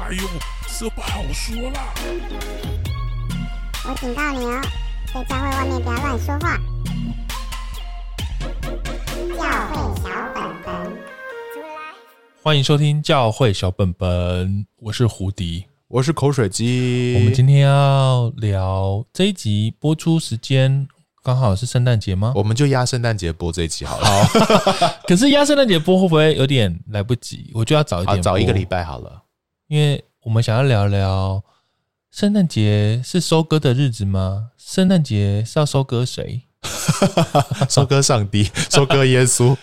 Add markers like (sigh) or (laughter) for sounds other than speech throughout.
哎呦，这不好说啦！我警告你哦，在教会外面不要乱说话。教会小本本，欢迎收听教会小本本，我是胡迪，我是口水鸡。我们今天要聊这一集播出时间刚好是圣诞节吗？我们就压圣诞节播这一集好了。好，(laughs) 可是压圣诞节播会不会有点来不及？我就要早一点，早一个礼拜好了。因为我们想要聊聊圣诞节是收割的日子吗？圣诞节是要收割谁？(laughs) 收割上帝，(laughs) 收割耶稣，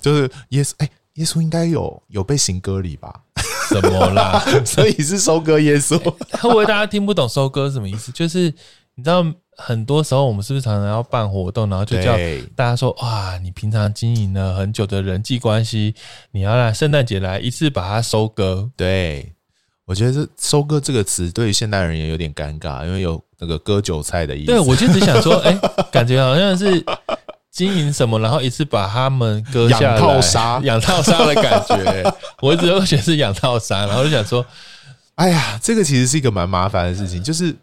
就是耶稣。哎，耶稣应该有有被行割礼吧？什么啦？(laughs) 所以是收割耶稣。会不会大家听不懂收割什么意思？就是你知道，很多时候我们是不是常常要办活动，然后就叫大家说：哇，你平常经营了很久的人际关系，你要来圣诞节来一次把它收割？对。我觉得这“收割”这个词对于现代人也有点尴尬，因为有那个割韭菜的意思。对，我就只想说，(laughs) 哎，感觉好像是经营什么，然后一次把他们割下来，养套杀，养套杀的感觉。(laughs) 我一直都觉得是养套杀，然后就想说，哎呀，这个其实是一个蛮麻烦的事情。就是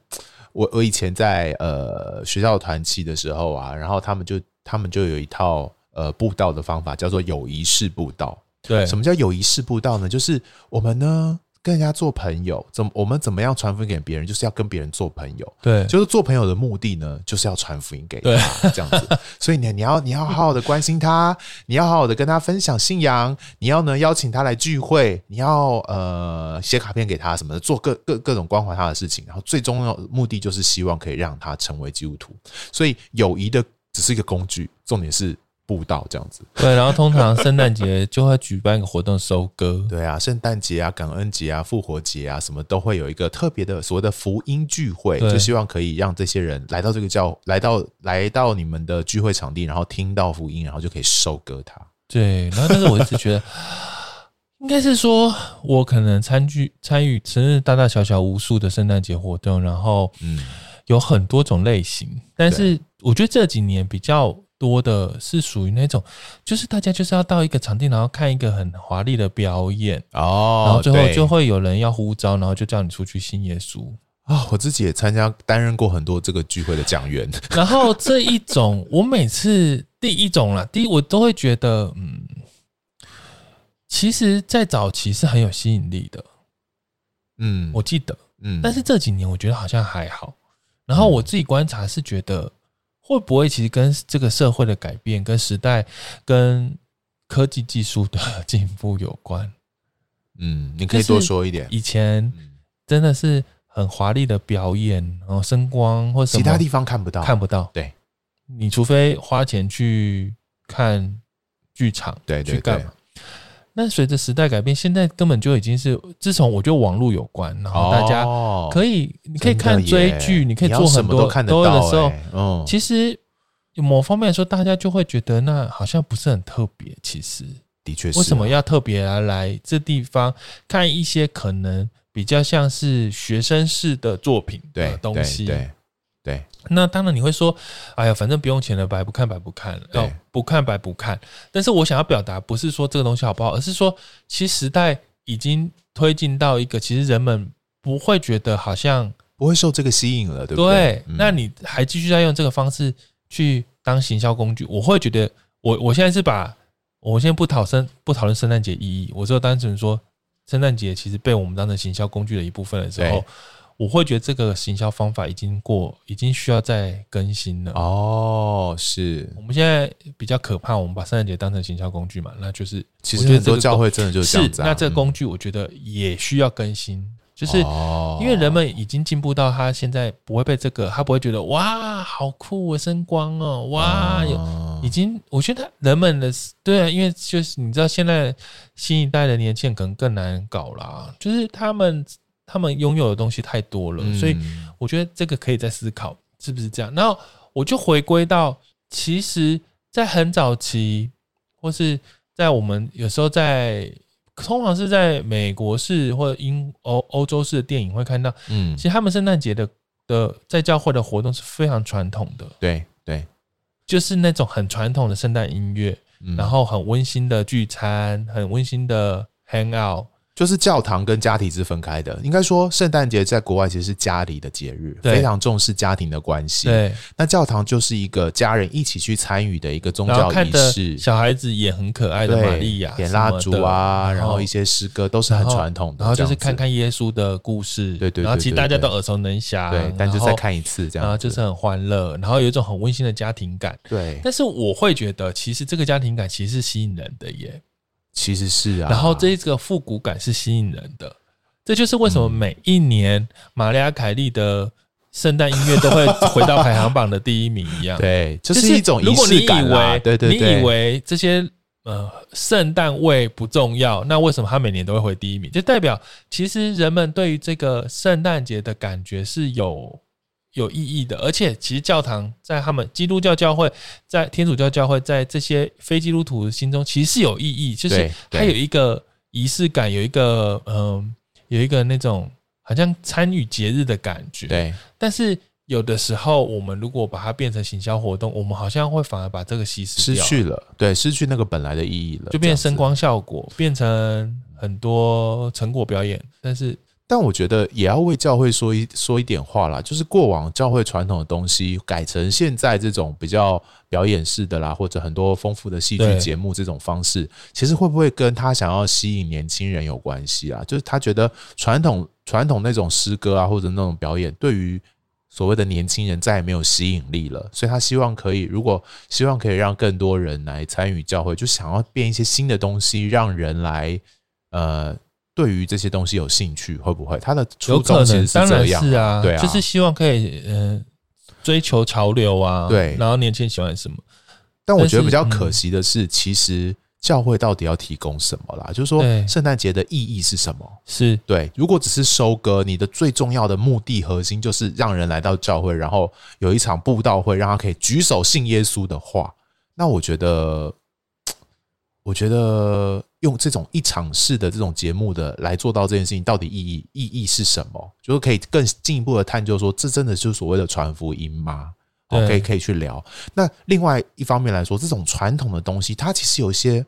我我以前在呃学校团契的时候啊，然后他们就他们就有一套呃步道的方法，叫做有仪式步道。对，什么叫有仪式步道呢？就是我们呢。跟人家做朋友，怎么我们怎么样传福音给别人，就是要跟别人做朋友。对，就是做朋友的目的呢，就是要传福音给他，这样子。所以呢，你要你要好好的关心他，你要好好的跟他分享信仰，你要呢邀请他来聚会，你要呃写卡片给他什么的，做各各各种关怀他的事情。然后最重要的目的就是希望可以让他成为基督徒。所以友谊的只是一个工具，重点是。布道这样子，对，然后通常圣诞节就会举办一个活动收割，对啊，圣诞节啊、感恩节啊、复活节啊，什么都会有一个特别的所谓的福音聚会，就希望可以让这些人来到这个教，来到来到你们的聚会场地，然后听到福音，然后就可以收割它。对，然后但是我一直觉得，应该是说我可能参与参与，生日大大小小无数的圣诞节活动，然后嗯，有很多种类型，但是我觉得这几年比较。多的是属于那种，就是大家就是要到一个场地，然后看一个很华丽的表演哦，然后最后就会有人要呼召，然后就叫你出去信耶稣。啊、哦！我自己也参加担任过很多这个聚会的讲员，(laughs) 然后这一种我每次第一种啦，第一我都会觉得，嗯，其实，在早期是很有吸引力的，嗯，我记得，嗯，但是这几年我觉得好像还好，然后我自己观察是觉得。会不会其实跟这个社会的改变、跟时代、跟科技技术的进步有关？嗯，你可以多说一点。以前真的是很华丽的表演，然后声光或什么，其他地方看不到，看不到。对，你除非花钱去看剧场，对对对。那随着时代改变，现在根本就已经是自从我觉得网络有关，然后大家可以，你可以看追剧，你可以做很多都看得到的时候，其实某方面来说，大家就会觉得那好像不是很特别。其实的确是，为什么要特别来来这地方看一些可能比较像是学生式的作品的东西？对。对，那当然你会说，哎呀，反正不用钱了，白不看白不看，哦，不看白不看。但是我想要表达，不是说这个东西好不好，而是说，其实时代已经推进到一个，其实人们不会觉得好像不会受这个吸引了，对不对？对，那你还继续在用这个方式去当行销工具，我会觉得，我我现在是把，我现在不讨生不讨论圣诞节意义，我就单纯说，圣诞节其实被我们当成行销工具的一部分的时候。我会觉得这个行销方法已经过，已经需要再更新了。哦，是我们现在比较可怕，我们把圣诞节当成行销工具嘛，那就是其实很多教会真的就是这样子。那这个工具我觉得也需要更新，就是因为人们已经进步到他现在不会被这个，他不会觉得哇好酷，声光哦，哇有已经，我觉得人们的对啊，因为就是你知道现在新一代的年轻人可能更难搞啦，就是他们。他们拥有的东西太多了，所以我觉得这个可以再思考是不是这样。然后我就回归到，其实，在很早期，或是在我们有时候在，通常是在美国式或者英欧欧洲式的电影会看到，嗯，其实他们圣诞节的的在教会的活动是非常传统的，对对，就是那种很传统的圣诞音乐，然后很温馨的聚餐，很温馨的 hang out。就是教堂跟家庭是分开的。应该说，圣诞节在国外其实是家里的节日，非常重视家庭的关系。对，那教堂就是一个家人一起去参与的一个宗教仪式。小孩子也很可爱的玛利亚，点蜡烛啊，然后一些诗歌都是很传统的。然后就是看看耶稣的故事，对对。然后其实大家都耳熟能详，对，但就再看一次这样，然后就是很欢乐，然后有一种很温馨的家庭感。对，但是我会觉得，其实这个家庭感其实是吸引人的耶。其实是啊，然后这个复古感是吸引人的，这就是为什么每一年玛利亚凯莉的圣诞音乐都会回到排行榜的第一名一样。(laughs) 对，就是一种仪式感啦。对对对，你以为这些呃圣诞味不重要，那为什么他每年都会回第一名？就代表其实人们对于这个圣诞节的感觉是有。有意义的，而且其实教堂在他们基督教教会，在天主教教会，在这些非基督徒心中，其实是有意义，就是它有一个仪式感，有一个嗯、呃，有一个那种好像参与节日的感觉。对，但是有的时候，我们如果把它变成行销活动，我们好像会反而把这个稀释失去了，对，失去那个本来的意义了，就变成声光效果，变成很多成果表演，但是。但我觉得也要为教会说一说一点话啦，就是过往教会传统的东西改成现在这种比较表演式的啦，或者很多丰富的戏剧节目这种方式，其实会不会跟他想要吸引年轻人有关系啊？就是他觉得传统传统那种诗歌啊，或者那种表演，对于所谓的年轻人再也没有吸引力了，所以他希望可以，如果希望可以让更多人来参与教会，就想要变一些新的东西，让人来呃。对于这些东西有兴趣，会不会他的初衷其实是这样？是啊，对啊，就是希望可以嗯、呃、追求潮流啊，对，然后年轻人喜欢什么？但我觉得比较可惜的是，其实教会到底要提供什么啦？就是说，圣诞节的意义是什么？是对，如果只是收割，你的最重要的目的核心就是让人来到教会，然后有一场布道会，让他可以举手信耶稣的话，那我觉得，我觉得。用这种一场式的这种节目的来做到这件事情，到底意义意义是什么？就是可以更进一步的探究说，这真的就是所谓的传福音吗？可以可以去聊。那另外一方面来说，这种传统的东西，它其实有一些，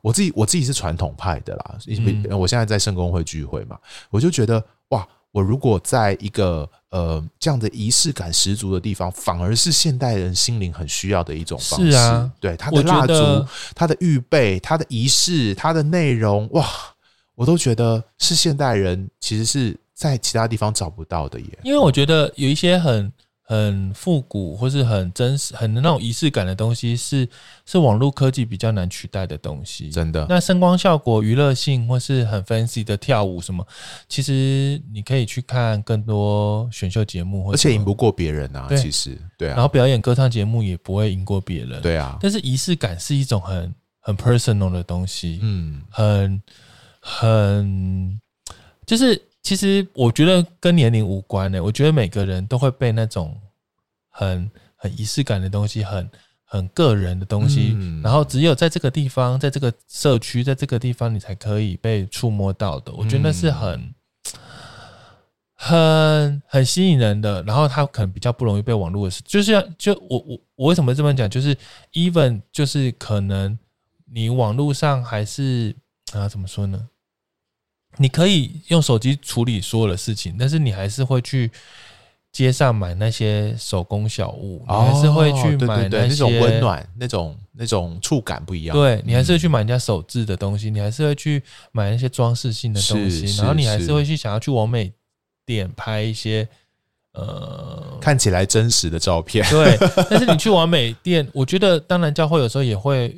我自己我自己是传统派的啦。嗯、我现在在圣公会聚会嘛，我就觉得哇。我如果在一个呃这样的仪式感十足的地方，反而是现代人心灵很需要的一种方式。是啊，对，它的蜡烛、它的预备、它的仪式、它的内容，哇，我都觉得是现代人其实是在其他地方找不到的耶。因为我觉得有一些很。很复古或是很真实、很那种仪式感的东西是，是是网络科技比较难取代的东西。真的，那声光效果、娱乐性或是很 fancy 的跳舞什么，其实你可以去看更多选秀节目，而且赢不过别人啊。对其实，对啊。然后表演歌唱节目也不会赢过别人。对啊。但是仪式感是一种很很 personal 的东西，嗯，很很就是。其实我觉得跟年龄无关的，我觉得每个人都会被那种很很仪式感的东西，很很个人的东西，嗯、然后只有在这个地方，在这个社区，在这个地方，你才可以被触摸到的。我觉得那是很很很吸引人的，然后它可能比较不容易被网络的事，就是要就我我我为什么这么讲？就是 even 就是可能你网络上还是啊怎么说呢？你可以用手机处理所有的事情，但是你还是会去街上买那些手工小物，你还是会去买那种温暖、那种那种触感不一样。对，你还是会去买人家手制的东西，你还是会去买那些装饰性的东西，然后你还是会去想要去完美店拍一些呃看起来真实的照片。对，(laughs) 但是你去完美店，我觉得当然教会有时候也会。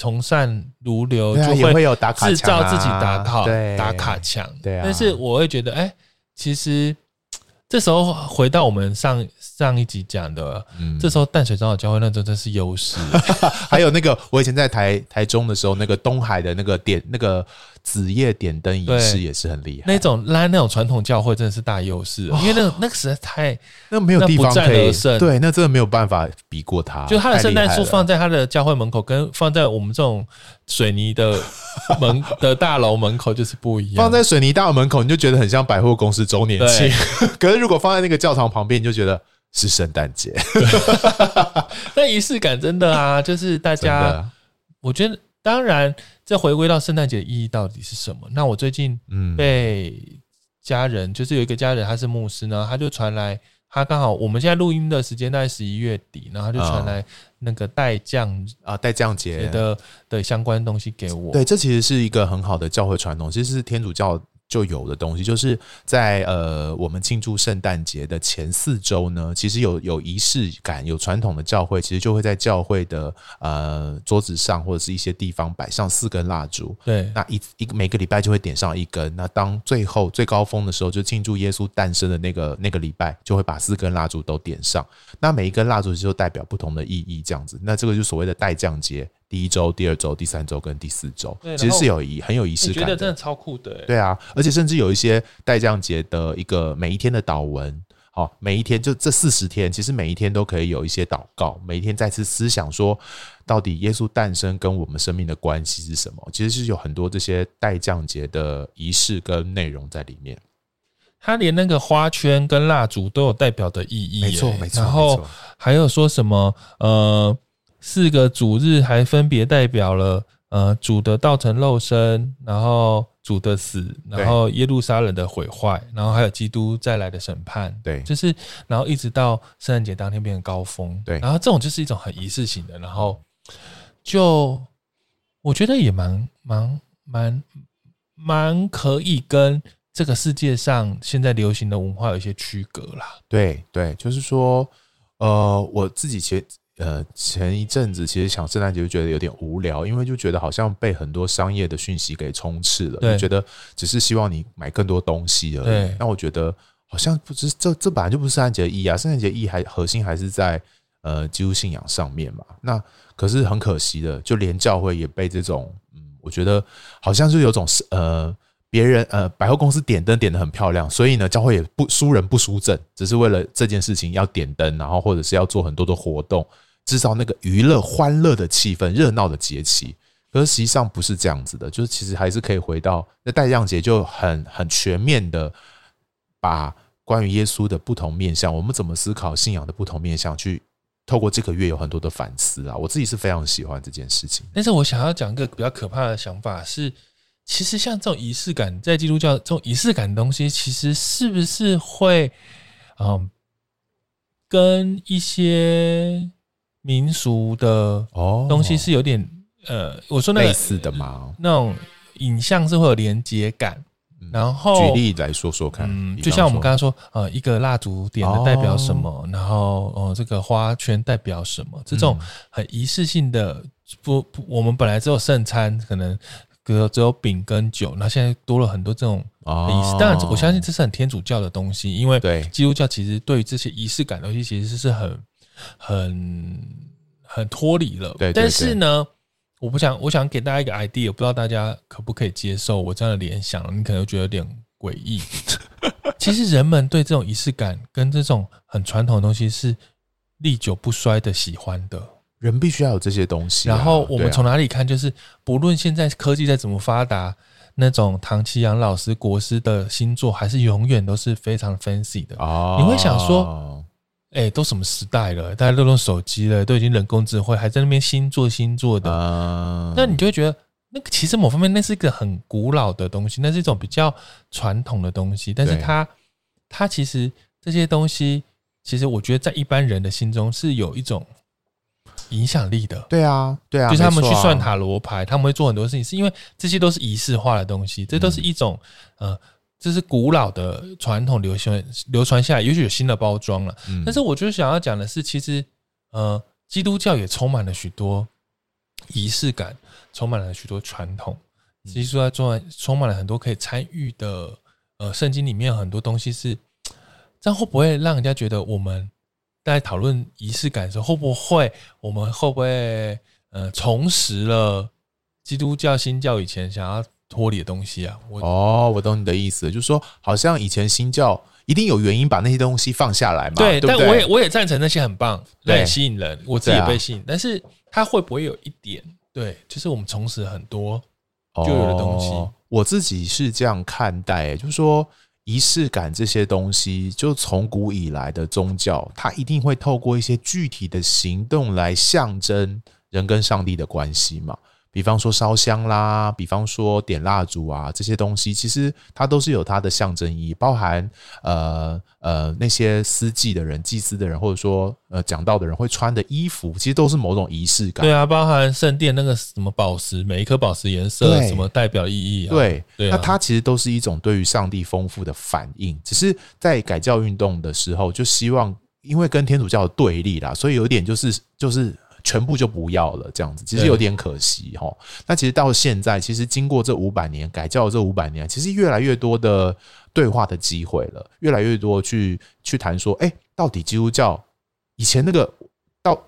从善如流，就会有打卡，制造自己打卡打卡墙。对啊，但是我会觉得，哎，其实这时候回到我们上上一集讲的，嗯，这时候淡水长老教会那真真是优势。(laughs) 还有那个，我以前在台台中的时候，那个东海的那个点那个。子夜点灯仪式也是很厉害，那种拉那种传统教会真的是大优势，因为那个那个实在太那没有地方可以，对，那真的没有办法比过它。就它的圣诞树放在它的教会门口，跟放在我们这种水泥的 (laughs) 门的大楼门口就是不一样。放在水泥大楼门口，你就觉得很像百货公司周年庆，(laughs) 可是如果放在那个教堂旁边，你就觉得是圣诞节。(laughs) 那仪式感真的啊，就是大家，我觉得。当然，这回归到圣诞节的意义到底是什么？那我最近嗯被家人，嗯、就是有一个家人他是牧师呢，他就传来，他刚好我们现在录音的时间在十一月底，然后他就传来那个带降啊带降节的的相关东西给我。对，这其实是一个很好的教会传统，其实是天主教。就有的东西，就是在呃，我们庆祝圣诞节的前四周呢，其实有有仪式感、有传统的教会，其实就会在教会的呃桌子上或者是一些地方摆上四根蜡烛。对，那一一每个礼拜就会点上一根。那当最后最高峰的时候，就庆祝耶稣诞生的那个那个礼拜，就会把四根蜡烛都点上。那每一根蜡烛就代表不同的意义，这样子。那这个就所谓的待降节。第一周、第二周、第三周跟第四周，其实是有仪很有仪式感的。觉得真的超酷的，对啊，而且甚至有一些待降节的一个每一天的祷文，好，每一天就这四十天，其实每一天都可以有一些祷告，每一天再次思想说，到底耶稣诞生跟我们生命的关系是什么？其实是有很多这些待降节的仪式跟内容在里面。他连那个花圈跟蜡烛都有代表的意义，没错没错。然后还有说什么呃。四个主日还分别代表了呃主的道成肉身，然后主的死，然后耶路撒冷的毁坏，然后还有基督再来的审判。对，就是然后一直到圣诞节当天变成高峰。对，然后这种就是一种很仪式性的，然后就我觉得也蛮蛮蛮蛮可以跟这个世界上现在流行的文化有一些区隔啦。对对，就是说呃我自己其实。呃，前一阵子其实想圣诞节就觉得有点无聊，因为就觉得好像被很多商业的讯息给充斥了，就觉得只是希望你买更多东西而已。那我觉得好像不是这这本来就不是圣诞节的意义啊，圣诞节意义还核心还是在呃基督信仰上面嘛。那可是很可惜的，就连教会也被这种嗯，我觉得好像是有种呃。别人呃，百货公司点灯点的很漂亮，所以呢，教会也不输人不输阵，只是为了这件事情要点灯，然后或者是要做很多的活动，制造那个娱乐欢乐的气氛、热闹的节气。可是实际上不是这样子的，就是其实还是可以回到那待降节，就很很全面的把关于耶稣的不同面向，我们怎么思考信仰的不同面向，去透过这个月有很多的反思啊。我自己是非常喜欢这件事情。但是我想要讲一个比较可怕的想法是。其实像这种仪式感，在基督教这种仪式感的东西，其实是不是会，嗯，跟一些民俗的东西是有点，呃，我说那个类似的嘛？那种影像是会有连接感。然后举例来说说看，嗯，就像我们刚刚说，呃，一个蜡烛点的代表什么？然后，呃，这个花圈代表什么？这种很仪式性的，不，我们本来只有圣餐，可能。比如只有饼跟酒，那现在多了很多这种仪式。当然，我相信这是很天主教的东西，因为基督教其实对于这些仪式感的东西，其实是很、很、很脱离了。对，但是呢，我不想，我想给大家一个 idea，不知道大家可不可以接受我这样的联想？你可能觉得有点诡异。(laughs) 其实人们对这种仪式感跟这种很传统的东西是历久不衰的喜欢的。人必须要有这些东西、啊。然后我们从哪里看？就是不论现在科技再怎么发达，那种唐綺阳老师国师的星座，还是永远都是非常 fancy 的。哦，你会想说，哎、欸，都什么时代了？大家都用手机了，都已经人工智慧，还在那边新做新做的。那你就会觉得，那个其实某方面那是一个很古老的东西，那是一种比较传统的东西。但是它，它其实这些东西，其实我觉得在一般人的心中是有一种。影响力的，对啊，对啊，就是他们去算塔罗牌，他们会做很多事情，是因为这些都是仪式化的东西，这都是一种呃，这是古老的传统流行流传下来，也许有新的包装了。但是，我就想要讲的是，其实呃，基督教也充满了许多仪式感，充满了许多传统，其实说充充满了很多可以参与的。呃，圣经里面很多东西是这样，会不会让人家觉得我们？在讨论仪式感的时候，会不会我们会不会呃重拾了基督教新教以前想要脱离的东西啊？我哦，我懂你的意思，就是说好像以前新教一定有原因把那些东西放下来嘛。对，对对，但我也我也赞成那些很棒，对，吸引人，我自己也被吸引。啊、但是它会不会有一点对，就是我们重拾很多旧有的东西？哦、我自己是这样看待，就是说。仪式感这些东西，就从古以来的宗教，它一定会透过一些具体的行动来象征人跟上帝的关系嘛。比方说烧香啦，比方说点蜡烛啊，这些东西其实它都是有它的象征意义，包含呃呃那些司祭的人、祭司的人，或者说呃讲道的人会穿的衣服，其实都是某种仪式感。对啊，包含圣殿那个什么宝石，每一颗宝石颜色什么代表意义啊？对，对啊，那它其实都是一种对于上帝丰富的反应。只是在改教运动的时候，就希望因为跟天主教的对立啦，所以有点就是就是。全部就不要了，这样子其实有点可惜哈。那其实到现在，其实经过这五百年改教的这五百年，其实越来越多的对话的机会了，越来越多去去谈说，哎，到底基督教以前那个到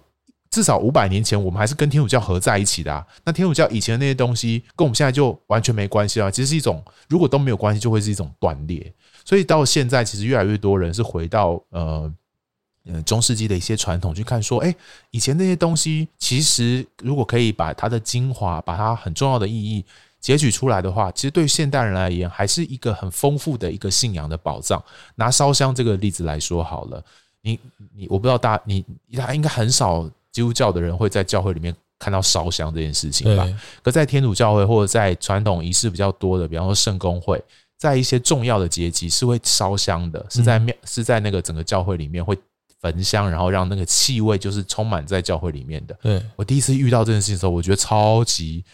至少五百年前，我们还是跟天主教合在一起的啊。那天主教以前的那些东西，跟我们现在就完全没关系啊。其实是一种，如果都没有关系，就会是一种断裂。所以到现在，其实越来越多人是回到呃。嗯，中世纪的一些传统去看，说，哎，以前那些东西，其实如果可以把它的精华，把它很重要的意义截取出来的话，其实对现代人而言，还是一个很丰富的一个信仰的宝藏。拿烧香这个例子来说好了，你你我不知道大你他应该很少基督教的人会在教会里面看到烧香这件事情吧？可在天主教会或者在传统仪式比较多的，比方说圣公会，在一些重要的节期是会烧香的，是在庙是在那个整个教会里面会。焚香，然后让那个气味就是充满在教会里面的。对，我第一次遇到这件事情的时候，我觉得超级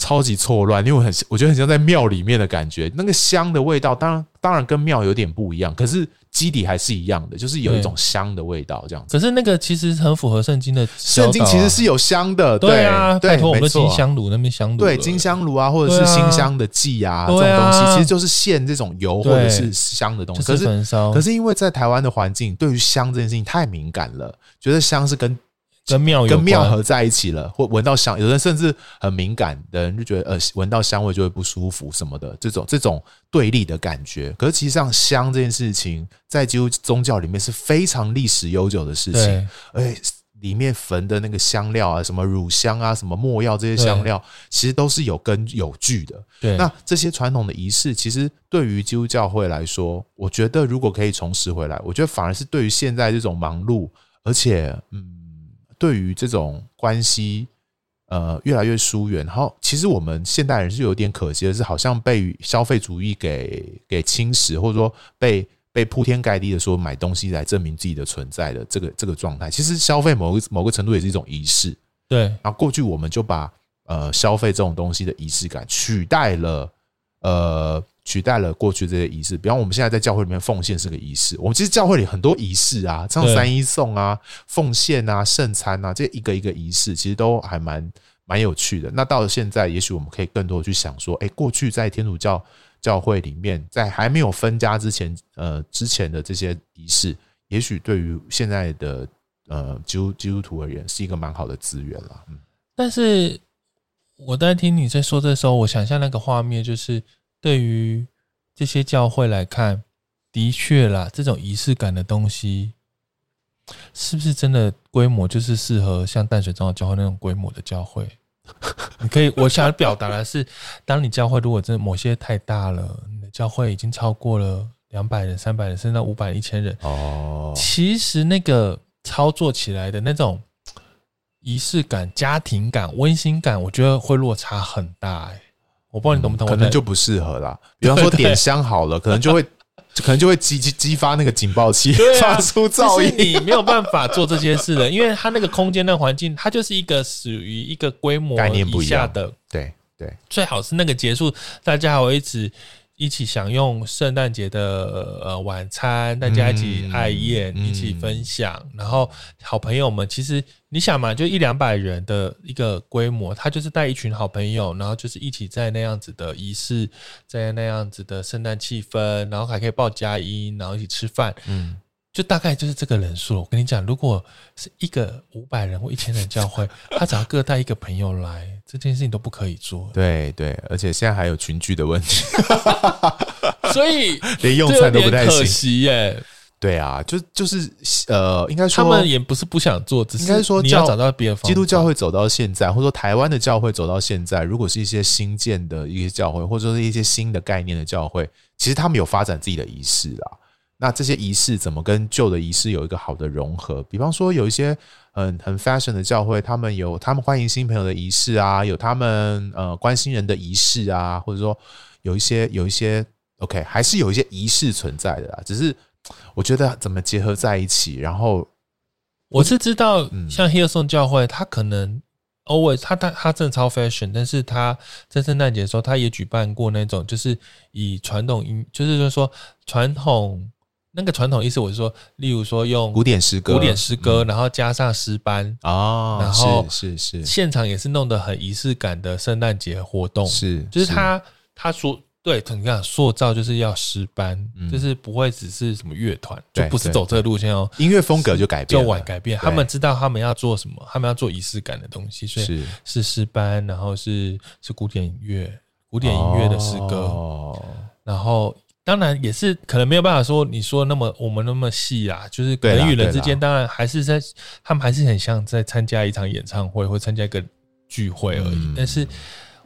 超级错乱，因为我很我觉得很像在庙里面的感觉。那个香的味道，当然当然跟庙有点不一样，可是。基底还是一样的，就是有一种香的味道，这样子。可是那个其实很符合圣经的，圣经其实是有香的，对啊，对，我们的金香炉那边香炉，对，金香炉啊，或者是新香的祭啊，这种东西其实就是献这种油或者是香的东西。可是，可是因为在台湾的环境，对于香这件事情太敏感了，觉得香是跟。跟庙跟庙合在一起了，或闻到香，有人甚至很敏感的人就觉得，呃，闻到香味就会不舒服什么的，这种这种对立的感觉。可是其实上香这件事情，在基督宗教里面是非常历史悠久的事情，而且里面焚的那个香料啊，什么乳香啊，什么墨药这些香料，其实都是有根有据的。对，那这些传统的仪式，其实对于基督教会来说，我觉得如果可以重拾回来，我觉得反而是对于现在这种忙碌，而且嗯。对于这种关系，呃，越来越疏远，然后其实我们现代人是有点可惜的，是好像被消费主义给给侵蚀，或者说被被铺天盖地的说买东西来证明自己的存在的这个这个状态。其实消费某个某个程度也是一种仪式，对。然后过去我们就把呃消费这种东西的仪式感取代了，呃。取代了过去这些仪式，比方我们现在在教会里面奉献是个仪式。我们其实教会里很多仪式啊，像三一颂啊、奉献啊、圣餐啊，这一个一个仪式其实都还蛮蛮有趣的。那到了现在，也许我们可以更多的去想说，哎，过去在天主教教会里面，在还没有分家之前，呃，之前的这些仪式，也许对于现在的呃基督基督徒而言，是一个蛮好的资源了。嗯，但是我在听你在说这时候，我想象那个画面就是。对于这些教会来看，的确啦，这种仪式感的东西，是不是真的规模就是适合像淡水长老教会那种规模的教会？(laughs) 你可以，我想表达的是，当你教会如果真的某些太大了，你的教会已经超过了两百人、三百人，甚至到五百人、一千人哦，其实那个操作起来的那种仪式感、家庭感、温馨感，我觉得会落差很大欸。我不知道你懂不懂，可能就不适合啦。比方说点香好了，可能就会，可能就会激激激发那个警报器，发出噪音。你没有办法做这些事的，因为它那个空间、那个环境，它就是一个属于一个规模以下的。对对，最好是那个结束，大家还会一直。一起享用圣诞节的呃晚餐，大家一起爱宴，嗯、一起分享，嗯、然后好朋友们，其实你想嘛，就一两百人的一个规模，他就是带一群好朋友，然后就是一起在那样子的仪式，在那样子的圣诞气氛，然后还可以报佳音，然后一起吃饭，嗯。就大概就是这个人数。我跟你讲，如果是一个五百人或一千人教会，他只要各带一个朋友来，这件事情都不可以做。对对，而且现在还有群聚的问题，所以连用餐都不太可惜耶。对啊，就就是呃，应该说他们也不是不想做，只是应该说你要找到别的方。基督教会走到现在，或者说台湾的教会走到现在，如果是一些新建的一些教会，或者说是一些新的概念的教会，其实他们有发展自己的仪式啦。那这些仪式怎么跟旧的仪式有一个好的融合？比方说，有一些很很 fashion 的教会，他们有他们欢迎新朋友的仪式啊，有他们呃关心人的仪式啊，或者说有一些有一些 OK，还是有一些仪式存在的啦。只是我觉得怎么结合在一起，然后我是知道，像 Hillsong 教会，他可能。Always，他他他真的超 fashion，但是他在圣诞节的时候，他也举办过那种，就是以传统音，就是说传统那个传统意思，我是说，例如说用古典诗歌，古典诗歌，然后加上诗班啊，然后是是是，现场也是弄得很仪式感的圣诞节活动，是，就是他他说。对，你看塑造就是要诗班，嗯、就是不会只是什么乐团，就不是走这个路线哦。音乐风格就改变，就晚改变。他们知道他们要做什么，他们要做仪式感的东西，所以是诗班，然后是是古典音乐，古典音乐的诗歌。哦、然后当然也是可能没有办法说你说那么我们那么细啊，就是人与人之间，当然还是在他们还是很像在参加一场演唱会或参加一个聚会而已。嗯、但是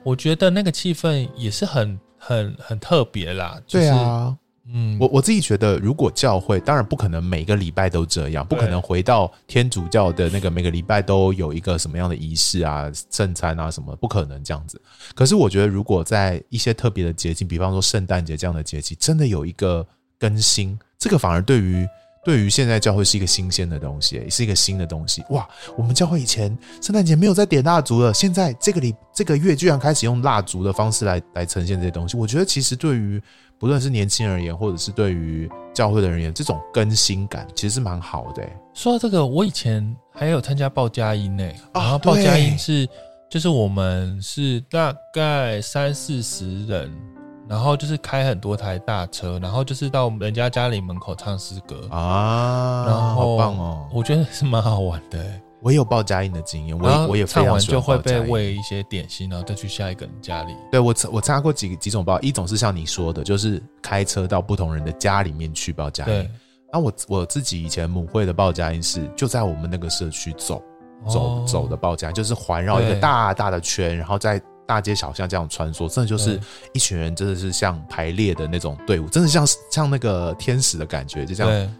我觉得那个气氛也是很。很很特别啦，就是、对啊，嗯，我我自己觉得，如果教会当然不可能每个礼拜都这样，不可能回到天主教的那个每个礼拜都有一个什么样的仪式啊、圣餐啊什么，不可能这样子。可是我觉得，如果在一些特别的节庆，比方说圣诞节这样的节气，真的有一个更新，这个反而对于。对于现在教会是一个新鲜的东西，也是一个新的东西。哇，我们教会以前圣诞节没有在点蜡烛了，现在这个礼这个月居然开始用蜡烛的方式来来呈现这些东西。我觉得其实对于不论是年轻人而言，或者是对于教会的人而言，这种更新感其实是蛮好的。说到这个，我以前还有参加报佳音呢，然后报佳音是就是我们是大概三四十人。然后就是开很多台大车，然后就是到人家家里门口唱诗歌啊，然后好棒哦！我觉得是蛮好玩的。我也有报佳音的经验，我也我也。唱完就会被喂一些点心，然后再去下一个人家里。对，我我参加过几几种报，一种是像你说的，就是开车到不同人的家里面去报佳音。对，那我我自己以前母会的报佳音是就在我们那个社区走走、哦、走的报佳音，就是环绕一个大大的圈，然后在。大街小巷这样穿梭，真的就是一群人，真的是像排列的那种队伍，真的像像那个天使的感觉，就这样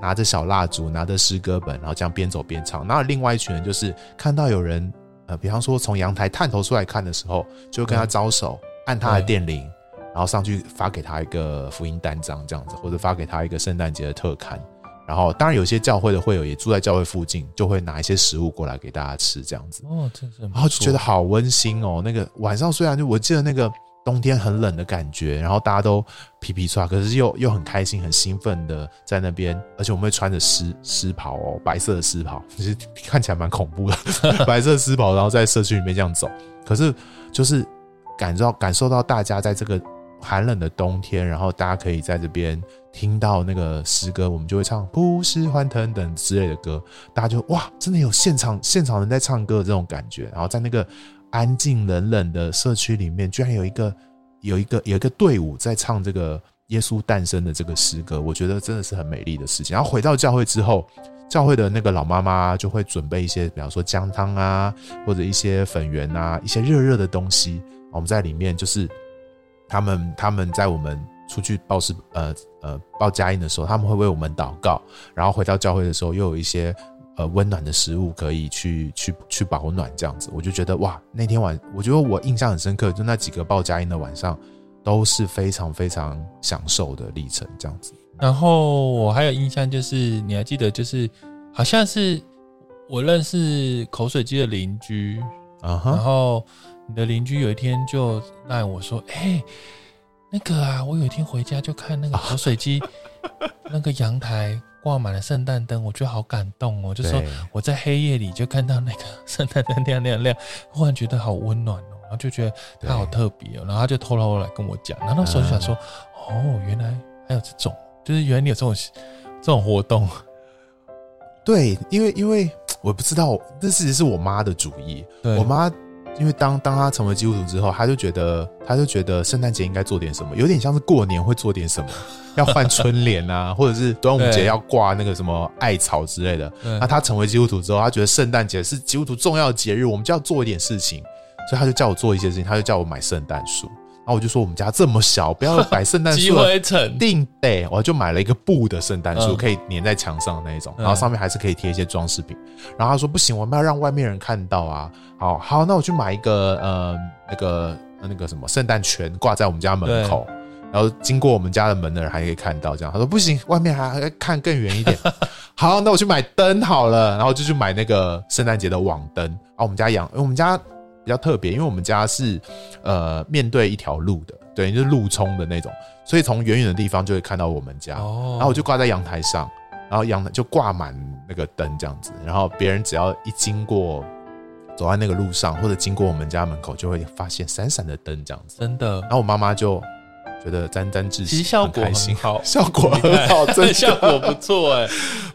拿着小蜡烛，拿着诗歌本，然后这样边走边唱。然后另外一群人就是看到有人，呃，比方说从阳台探头出来看的时候，就会跟他招手，按他的电铃，然后上去发给他一个福音单张这样子，或者发给他一个圣诞节的特刊。然后，当然有些教会的会友也住在教会附近，就会拿一些食物过来给大家吃，这样子。哦，真是。然后就觉得好温馨哦。那个晚上虽然就我记得那个冬天很冷的感觉，然后大家都皮皮剉，可是又又很开心、很兴奋的在那边。而且我们会穿着湿湿袍哦，白色的湿袍，其实看起来蛮恐怖的，(laughs) 白色湿袍，然后在社区里面这样走。可是就是感受感受到大家在这个寒冷的冬天，然后大家可以在这边。听到那个诗歌，我们就会唱“不是欢腾”等之类的歌，大家就哇，真的有现场现场人在唱歌的这种感觉。然后在那个安静冷冷的社区里面，居然有一个 (laughs) 有一个有一个队伍在唱这个耶稣诞生的这个诗歌，我觉得真的是很美丽的事情。然后回到教会之后，教会的那个老妈妈就会准备一些，比方说姜汤啊，或者一些粉圆啊，一些热热的东西，我们在里面就是他们他们在我们。出去报诗，呃呃报佳音的时候，他们会为我们祷告，然后回到教会的时候，又有一些呃温暖的食物可以去去去保暖，这样子，我就觉得哇，那天晚，我觉得我印象很深刻，就那几个报佳音的晚上，都是非常非常享受的历程，这样子。然后我还有印象，就是你还记得，就是好像是我认识口水鸡的邻居啊，uh huh. 然后你的邻居有一天就赖我说，哎、欸。那个啊，我有一天回家就看那个 (laughs) 口水鸡，那个阳台挂满了圣诞灯，我觉得好感动哦。就说我在黑夜里就看到那个圣诞灯亮亮亮，忽然觉得好温暖哦，然后就觉得它好特别哦。然后他就偷偷来跟我讲，然后那时候就想说，哦，原来还有这种，就是原来你有这种这种活动。对，因为因为我不知道，这其实是我妈的主意，对我妈。因为当当他成为基督徒之后，他就觉得他就觉得圣诞节应该做点什么，有点像是过年会做点什么，(laughs) 要换春联啊，或者是端午节要挂那个什么艾草之类的。那他成为基督徒之后，他觉得圣诞节是基督徒重要的节日，我们就要做一点事情，所以他就叫我做一些事情，他就叫我买圣诞树。然后我就说我们家这么小，不要 (laughs) 摆圣诞树，积灰尘，定得，我就买了一个布的圣诞树，嗯、可以粘在墙上的那一种，嗯、然后上面还是可以贴一些装饰品。然后他说不行，我们要让外面人看到啊。好好，那我去买一个呃那个那个什么圣诞圈挂在我们家门口，然后经过我们家的门的人还可以看到。这样他说不行，外面还还看更远一点。(laughs) 好，那我去买灯好了，然后就去买那个圣诞节的网灯。啊，我们家养，因为我们家比较特别，因为我们家是呃面对一条路的，对，就是路冲的那种，所以从远远的地方就会看到我们家。哦，然后我就挂在阳台上，然后阳台就挂满那个灯这样子，然后别人只要一经过。走在那个路上，或者经过我们家门口，就会发现闪闪的灯这样子。真的。然后我妈妈就觉得沾沾自喜，其实效果很开心，好，效果很好，(laughs) 真的效果不错哎，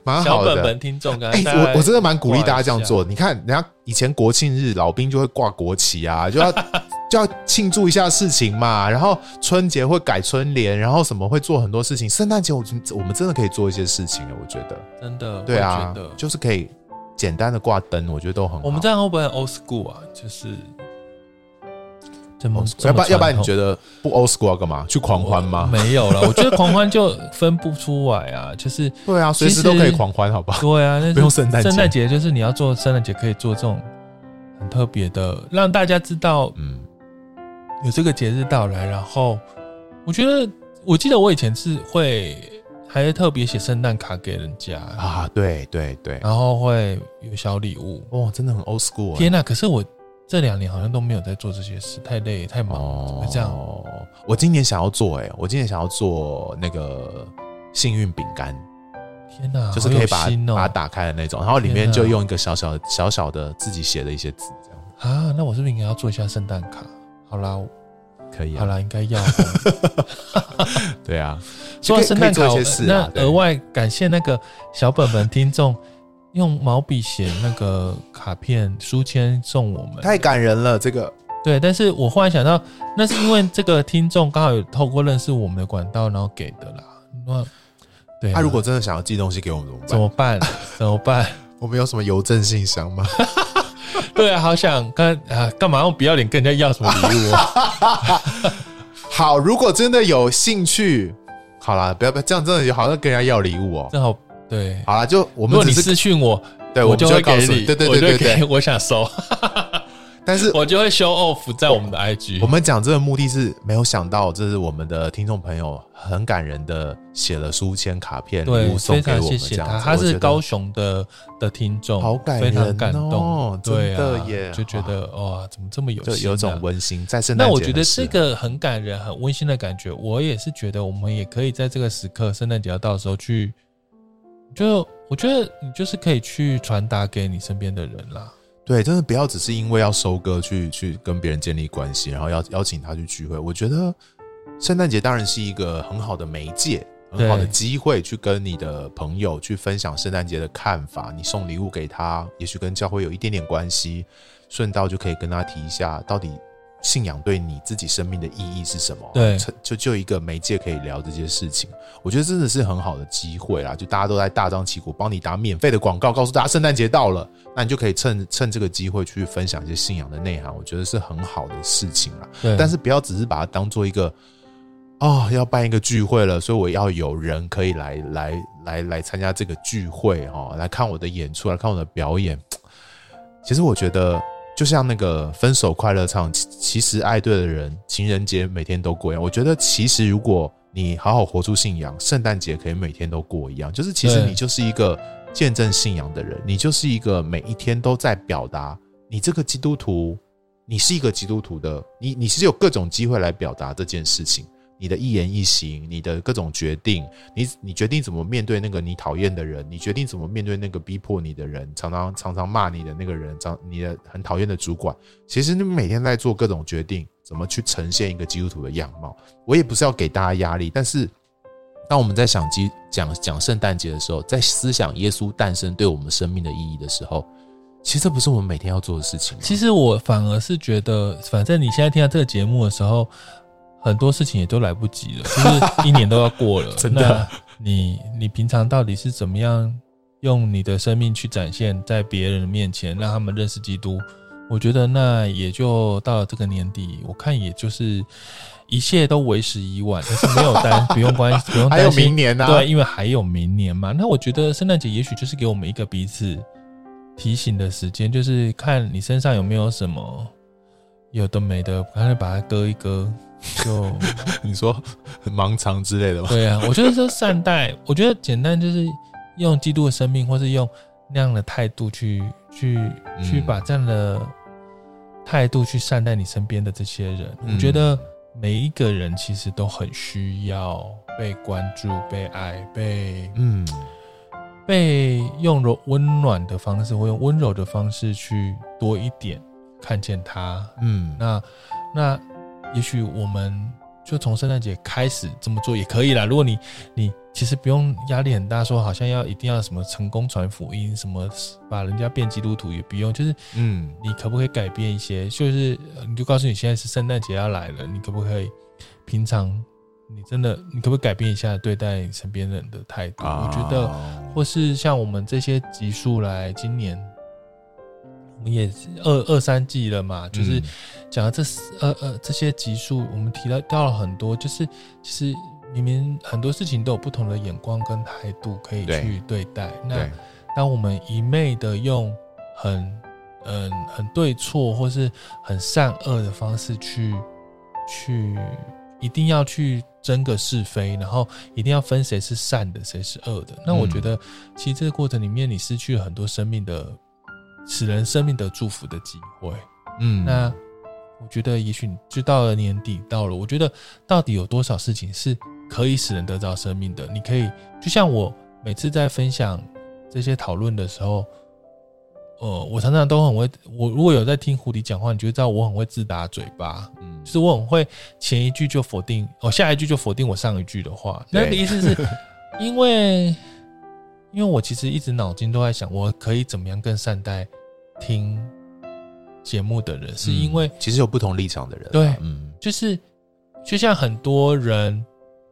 蛮好的。小本本听众，哎，我我真的蛮鼓励大家这样做。你看，人家以前国庆日老兵就会挂国旗啊，(laughs) 就要就要庆祝一下事情嘛。然后春节会改春联，然后什么会做很多事情。圣诞节我我们真的可以做一些事情啊，我觉得真的，对啊，就是可以。简单的挂灯，我觉得都很好。我们这样会不会 old school 啊？就是怎么？要不然要不然你觉得不 old school 要干嘛？去狂欢吗？没有了，(laughs) 我觉得狂欢就分不出来啊。就是对啊，随时都可以狂欢，好不好？对啊，那不用圣诞节。圣诞节就是你要做圣诞节，可以做这种很特别的，让大家知道，嗯，有这个节日到来。然后我觉得，我记得我以前是会。还是特别写圣诞卡给人家啊，对对对，然后会有小礼物，哦，真的很 old school。天哪！可是我这两年好像都没有在做这些事，太累太忙，哦，这样。我今年想要做，哎，我今年想要做那个幸运饼干。天哪，就是可以把它把它打开的那种，然后里面就用一个小小小小的自己写的一些字，这样啊。那我是不是应该要做一下圣诞卡？好啦。可以、啊，好啦，应该要。(laughs) 对啊，说到圣诞卡，啊、那额外感谢那个小本本听众用毛笔写那个卡片书签送我们，太感人了。这个对，但是我忽然想到，那是因为这个听众刚好有透过认识我们的管道，然后给的啦。那对、啊，他、啊、如果真的想要寄东西给我们，怎么办？怎么办？怎么办 (laughs) 我们有什么邮政信箱吗？(laughs) 对啊，好想干啊，干嘛用不要脸跟人家要什么礼物啊？(laughs) 好，如果真的有兴趣，好啦，不要不要这样，真的好像跟人家要礼物哦。正好对，好了，就我们如果你私讯我，对我就会告诉你，对对对对对，我想收。(laughs) 但是我就会 show off 在我们的 IG。我们讲这个目的是没有想到，这是我们的听众朋友很感人的写了书签卡片礼物送给我们，这样他。他是高雄的的听众，好感人，非常感动，真的耶！就觉得哇，怎么这么有心，有种温馨在圣诞节。那我觉得这个很感人、很温馨的感觉，我也是觉得我们也可以在这个时刻，圣诞节要到的时候去，就我觉得你就是可以去传达给你身边的人啦。对，真的不要只是因为要收割去去跟别人建立关系，然后要邀请他去聚会。我觉得圣诞节当然是一个很好的媒介，很好的机会，去跟你的朋友去分享圣诞节的看法。你送礼物给他，也许跟教会有一点点关系，顺道就可以跟他提一下，到底信仰对你自己生命的意义是什么？对，就就一个媒介可以聊这些事情。我觉得真的是很好的机会啦，就大家都在大张旗鼓帮你打免费的广告，告诉大家圣诞节到了，那你就可以趁趁这个机会去分享一些信仰的内涵，我觉得是很好的事情啦。对，但是不要只是把它当做一个哦，要办一个聚会了，所以我要有人可以来来来来参加这个聚会哦，来看我的演出，来看我的表演。其实我觉得，就像那个分手快乐唱，其实爱对的人，情人节每天都过一样。我觉得其实如果你好好活出信仰，圣诞节可以每天都过一样。就是其实你就是一个见证信仰的人，你就是一个每一天都在表达你这个基督徒，你是一个基督徒的，你你是有各种机会来表达这件事情。你的一言一行，你的各种决定，你你决定怎么面对那个你讨厌的人，你决定怎么面对那个逼迫你的人，常常常常骂你的那个人，常你的很讨厌的主管。其实你每天在做各种决定，怎么去呈现一个基督徒的样貌。我也不是要给大家压力，但是当我们在想基讲讲圣诞节的时候，在思想耶稣诞生对我们生命的意义的时候，其实这不是我们每天要做的事情。其实我反而是觉得，反正你现在听到这个节目的时候。很多事情也都来不及了，(laughs) 就是一年都要过了。(laughs) 真的，你你平常到底是怎么样用你的生命去展现在别人的面前，让他们认识基督？我觉得那也就到了这个年底，我看也就是一切都为时已晚，(laughs) 但是没有担不用关系，不用担心，还有明年呢、啊？对，因为还有明年嘛。那我觉得圣诞节也许就是给我们一个彼此提醒的时间，就是看你身上有没有什么有的没的，赶快把它割一割。就 (laughs) 你说盲肠之类的吧？对啊，我觉得说善待，我觉得简单就是用基督的生命，或是用那样的态度去去、嗯、去把这样的态度去善待你身边的这些人。嗯、我觉得每一个人其实都很需要被关注、被爱、被嗯被用柔温暖的方式，或用温柔的方式去多一点看见他。嗯，那那。也许我们就从圣诞节开始这么做也可以啦。如果你你其实不用压力很大，说好像要一定要什么成功传福音，什么把人家变基督徒也不用。就是嗯，你可不可以改变一些？就是你就告诉你现在是圣诞节要来了，你可不可以平常你真的你可不可以改变一下对待身边人的态度？我觉得，或是像我们这些集数来今年。我们也二二三季了嘛，就是讲了这呃呃这些集数，我们提到到了很多，就是其实明明很多事情都有不同的眼光跟态度可以去对待。对那当我们一昧的用很嗯很，很对错或是很善恶的方式去去一定要去争个是非，然后一定要分谁是善的谁是恶的，那我觉得其实这个过程里面你失去了很多生命的。使人生命的祝福的机会，嗯，那我觉得也许就到了年底，到了，我觉得到底有多少事情是可以使人得到生命的？你可以就像我每次在分享这些讨论的时候，呃，我常常都很会，我如果有在听胡迪讲话，你就知道我很会自打嘴巴，嗯，就是我很会前一句就否定，哦，下一句就否定我上一句的话。那个意思是因为。因为我其实一直脑筋都在想，我可以怎么样更善待听节目的人，是因为、嗯、其实有不同立场的人，对，嗯，就是就像很多人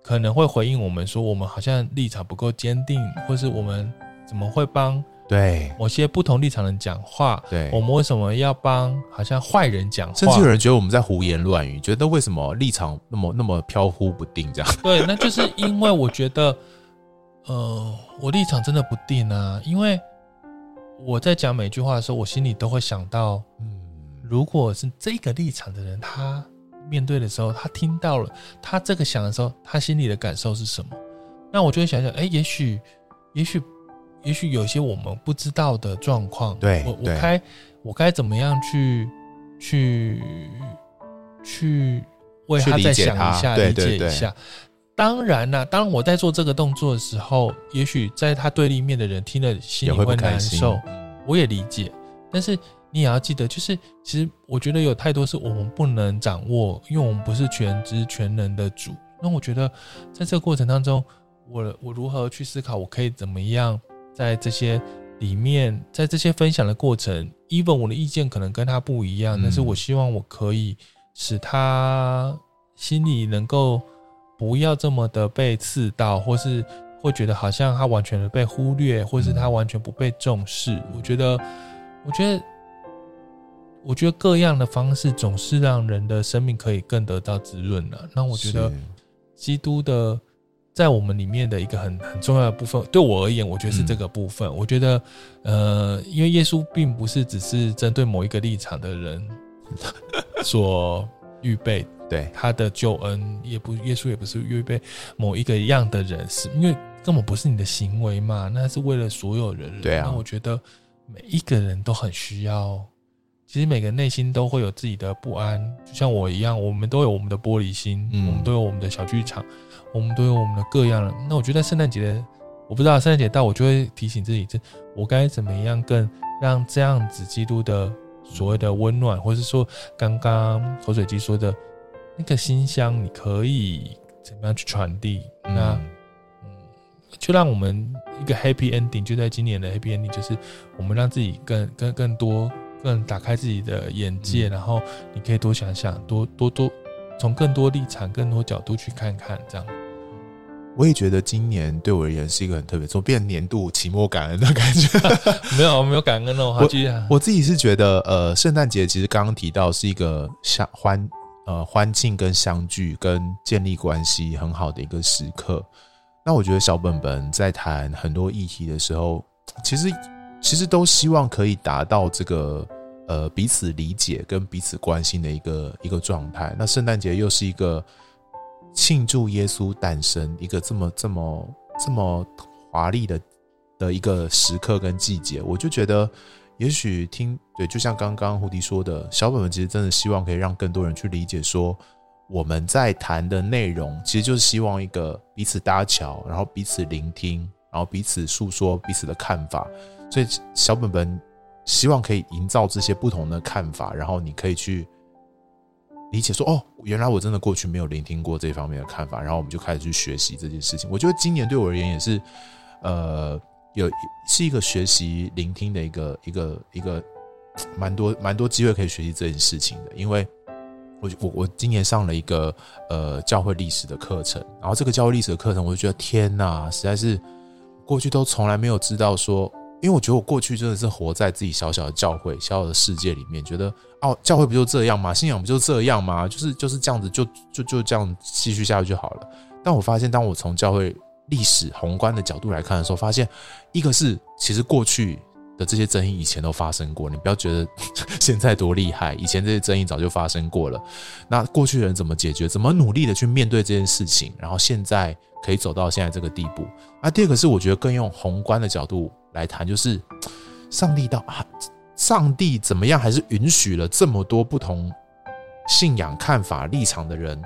可能会回应我们说，我们好像立场不够坚定，或是我们怎么会帮对某些不同立场的人讲话？对，我们为什么要帮好像坏人讲话？甚至有人觉得我们在胡言乱语，觉得为什么立场那么那么飘忽不定？这样对，那就是因为我觉得。呃，我立场真的不定啊，因为我在讲每句话的时候，我心里都会想到，嗯，如果是这个立场的人，他面对的时候，他听到了，他这个想的时候，他心里的感受是什么？那我就会想想，哎，也许，也许，也许有些我们不知道的状况，对，我我该我该怎么样去去去为他再想一下，理解一下。当然啦，当我在做这个动作的时候，也许在他对立面的人听了心里会难受，也我也理解。但是你也要记得，就是其实我觉得有太多是我们不能掌握，因为我们不是全知全能的主。那我觉得在这个过程当中，我我如何去思考，我可以怎么样在这些里面，在这些分享的过程，even 我的意见可能跟他不一样，嗯、但是我希望我可以使他心里能够。不要这么的被刺到，或是会觉得好像他完全的被忽略，或是他完全不被重视。我觉得，我觉得，我觉得各样的方式总是让人的生命可以更得到滋润的。那我觉得，基督的在我们里面的一个很很重要的部分，对我而言，我觉得是这个部分。嗯、我觉得，呃，因为耶稣并不是只是针对某一个立场的人所预备。对他的救恩也不，耶稣也不是预备某一个样的人，是因为根本不是你的行为嘛，那是为了所有人。对啊，那我觉得每一个人都很需要，其实每个人内心都会有自己的不安，就像我一样，我们都有我们的玻璃心，嗯、我们都有我们的小剧场，我们都有我们的各样的。那我觉得圣诞节的，我不知道圣诞节到，我就会提醒自己，这我该怎么样更让这样子基督的所谓的温暖，或是说刚刚口水鸡说的。那个馨香，你可以怎么样去传递？嗯、那嗯，就让我们一个 happy ending，就在今年的 happy ending，就是我们让自己更更更多、更打开自己的眼界，嗯、然后你可以多想想，多多多从更多立场、更多角度去看看，这样。我也觉得今年对我而言是一个很特别，从变年度期末感恩的感觉。(laughs) 没有，没有感恩哦。我我自己是觉得，呃，圣诞节其实刚刚提到是一个相欢呃欢庆跟相聚跟建立关系很好的一个时刻。那我觉得小本本在谈很多议题的时候，其实其实都希望可以达到这个呃彼此理解跟彼此关心的一个一个状态。那圣诞节又是一个。庆祝耶稣诞生，一个这么这么这么华丽的的一个时刻跟季节，我就觉得，也许听对，就像刚刚胡迪说的，小本本其实真的希望可以让更多人去理解，说我们在谈的内容，其实就是希望一个彼此搭桥，然后彼此聆听，然后彼此诉说彼此的看法。所以小本本希望可以营造这些不同的看法，然后你可以去。理解说哦，原来我真的过去没有聆听过这方面的看法，然后我们就开始去学习这件事情。我觉得今年对我而言也是，呃，有是一个学习聆听的一个一个一个蛮多蛮多机会可以学习这件事情的。因为我我我今年上了一个呃教会历史的课程，然后这个教会历史的课程，我就觉得天哪，实在是过去都从来没有知道说。因为我觉得我过去真的是活在自己小小的教会、小小的世界里面，觉得哦，教会不就这样吗？信仰不就这样吗？就是就是这样子，就就就这样继续下去就好了。但我发现，当我从教会历史宏观的角度来看的时候，发现一个是其实过去的这些争议以前都发生过，你不要觉得现在多厉害，以前这些争议早就发生过了。那过去的人怎么解决？怎么努力的去面对这件事情？然后现在可以走到现在这个地步。那第二个是，我觉得更用宏观的角度。来谈就是，上帝到啊，上帝怎么样？还是允许了这么多不同信仰、看法、立场的人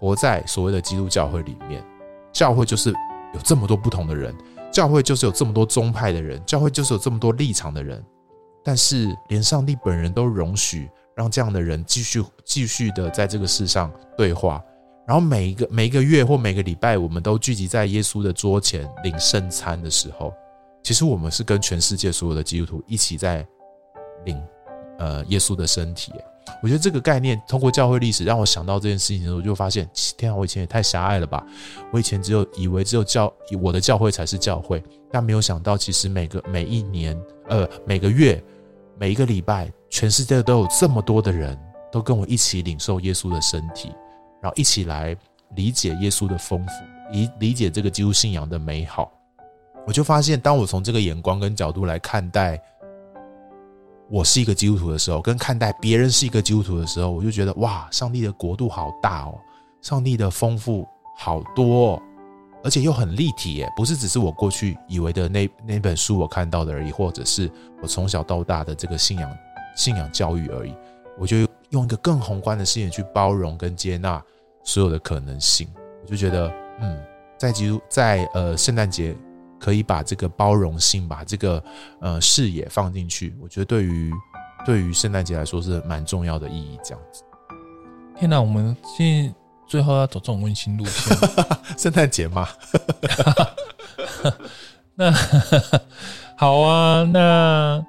活在所谓的基督教会里面。教会就是有这么多不同的人，教会就是有这么多宗派的人，教会就是有这么多立场的人。但是连上帝本人都容许让这样的人继续继续的在这个世上对话。然后每一个每一个月或每个礼拜，我们都聚集在耶稣的桌前领圣餐的时候。其实我们是跟全世界所有的基督徒一起在领呃耶稣的身体。我觉得这个概念通过教会历史让我想到这件事情的时候，我就发现天啊，我以前也太狭隘了吧！我以前只有以为只有教我的教会才是教会，但没有想到其实每个每一年呃每个月每一个礼拜，全世界都有这么多的人都跟我一起领受耶稣的身体，然后一起来理解耶稣的丰富，理理解这个基督信仰的美好。我就发现，当我从这个眼光跟角度来看待我是一个基督徒的时候，跟看待别人是一个基督徒的时候，我就觉得哇，上帝的国度好大哦，上帝的丰富好多，而且又很立体耶，不是只是我过去以为的那那本书我看到的而已，或者是我从小到大的这个信仰信仰教育而已。我就用一个更宏观的视野去包容跟接纳所有的可能性。我就觉得，嗯，在基督在呃圣诞节。可以把这个包容性，把这个呃视野放进去，我觉得对于对于圣诞节来说是蛮重要的意义。这样子，天哪，我们现在最后要走这种温馨路线，(laughs) 圣诞节嘛？(laughs) 那 (laughs) 好啊，那。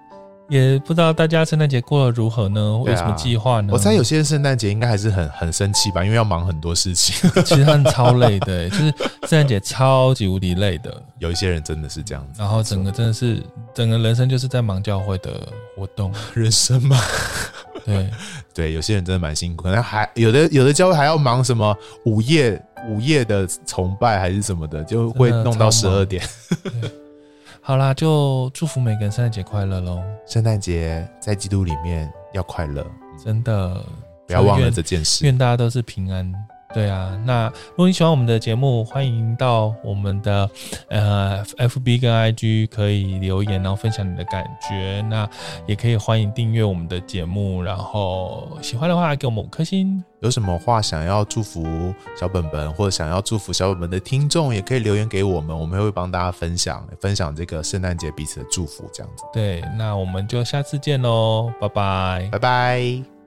也不知道大家圣诞节过得如何呢？有什么计划呢？我猜有些人圣诞节应该还是很很生气吧，因为要忙很多事情。(laughs) 其实他们超累的，就是圣诞节超级无敌累的。有一些人真的是这样子，然后整个真的是整个人生就是在忙教会的活动，人生嘛。对 (laughs) 对，有些人真的蛮辛苦，可能还有的有的教会还要忙什么午夜午夜的崇拜还是什么的，就会弄到十二点。好啦，就祝福每个人圣诞节快乐喽！圣诞节在基督里面要快乐，真的不要忘了这件事。愿大家都是平安。对啊，那如果你喜欢我们的节目，欢迎到我们的呃 FB 跟 IG 可以留言，然后分享你的感觉。那也可以欢迎订阅我们的节目，然后喜欢的话给我们五颗星。有什么话想要祝福小本本，或者想要祝福小本本的听众，也可以留言给我们，我们会帮大家分享分享这个圣诞节彼此的祝福，这样子。对，那我们就下次见喽，拜拜，拜拜。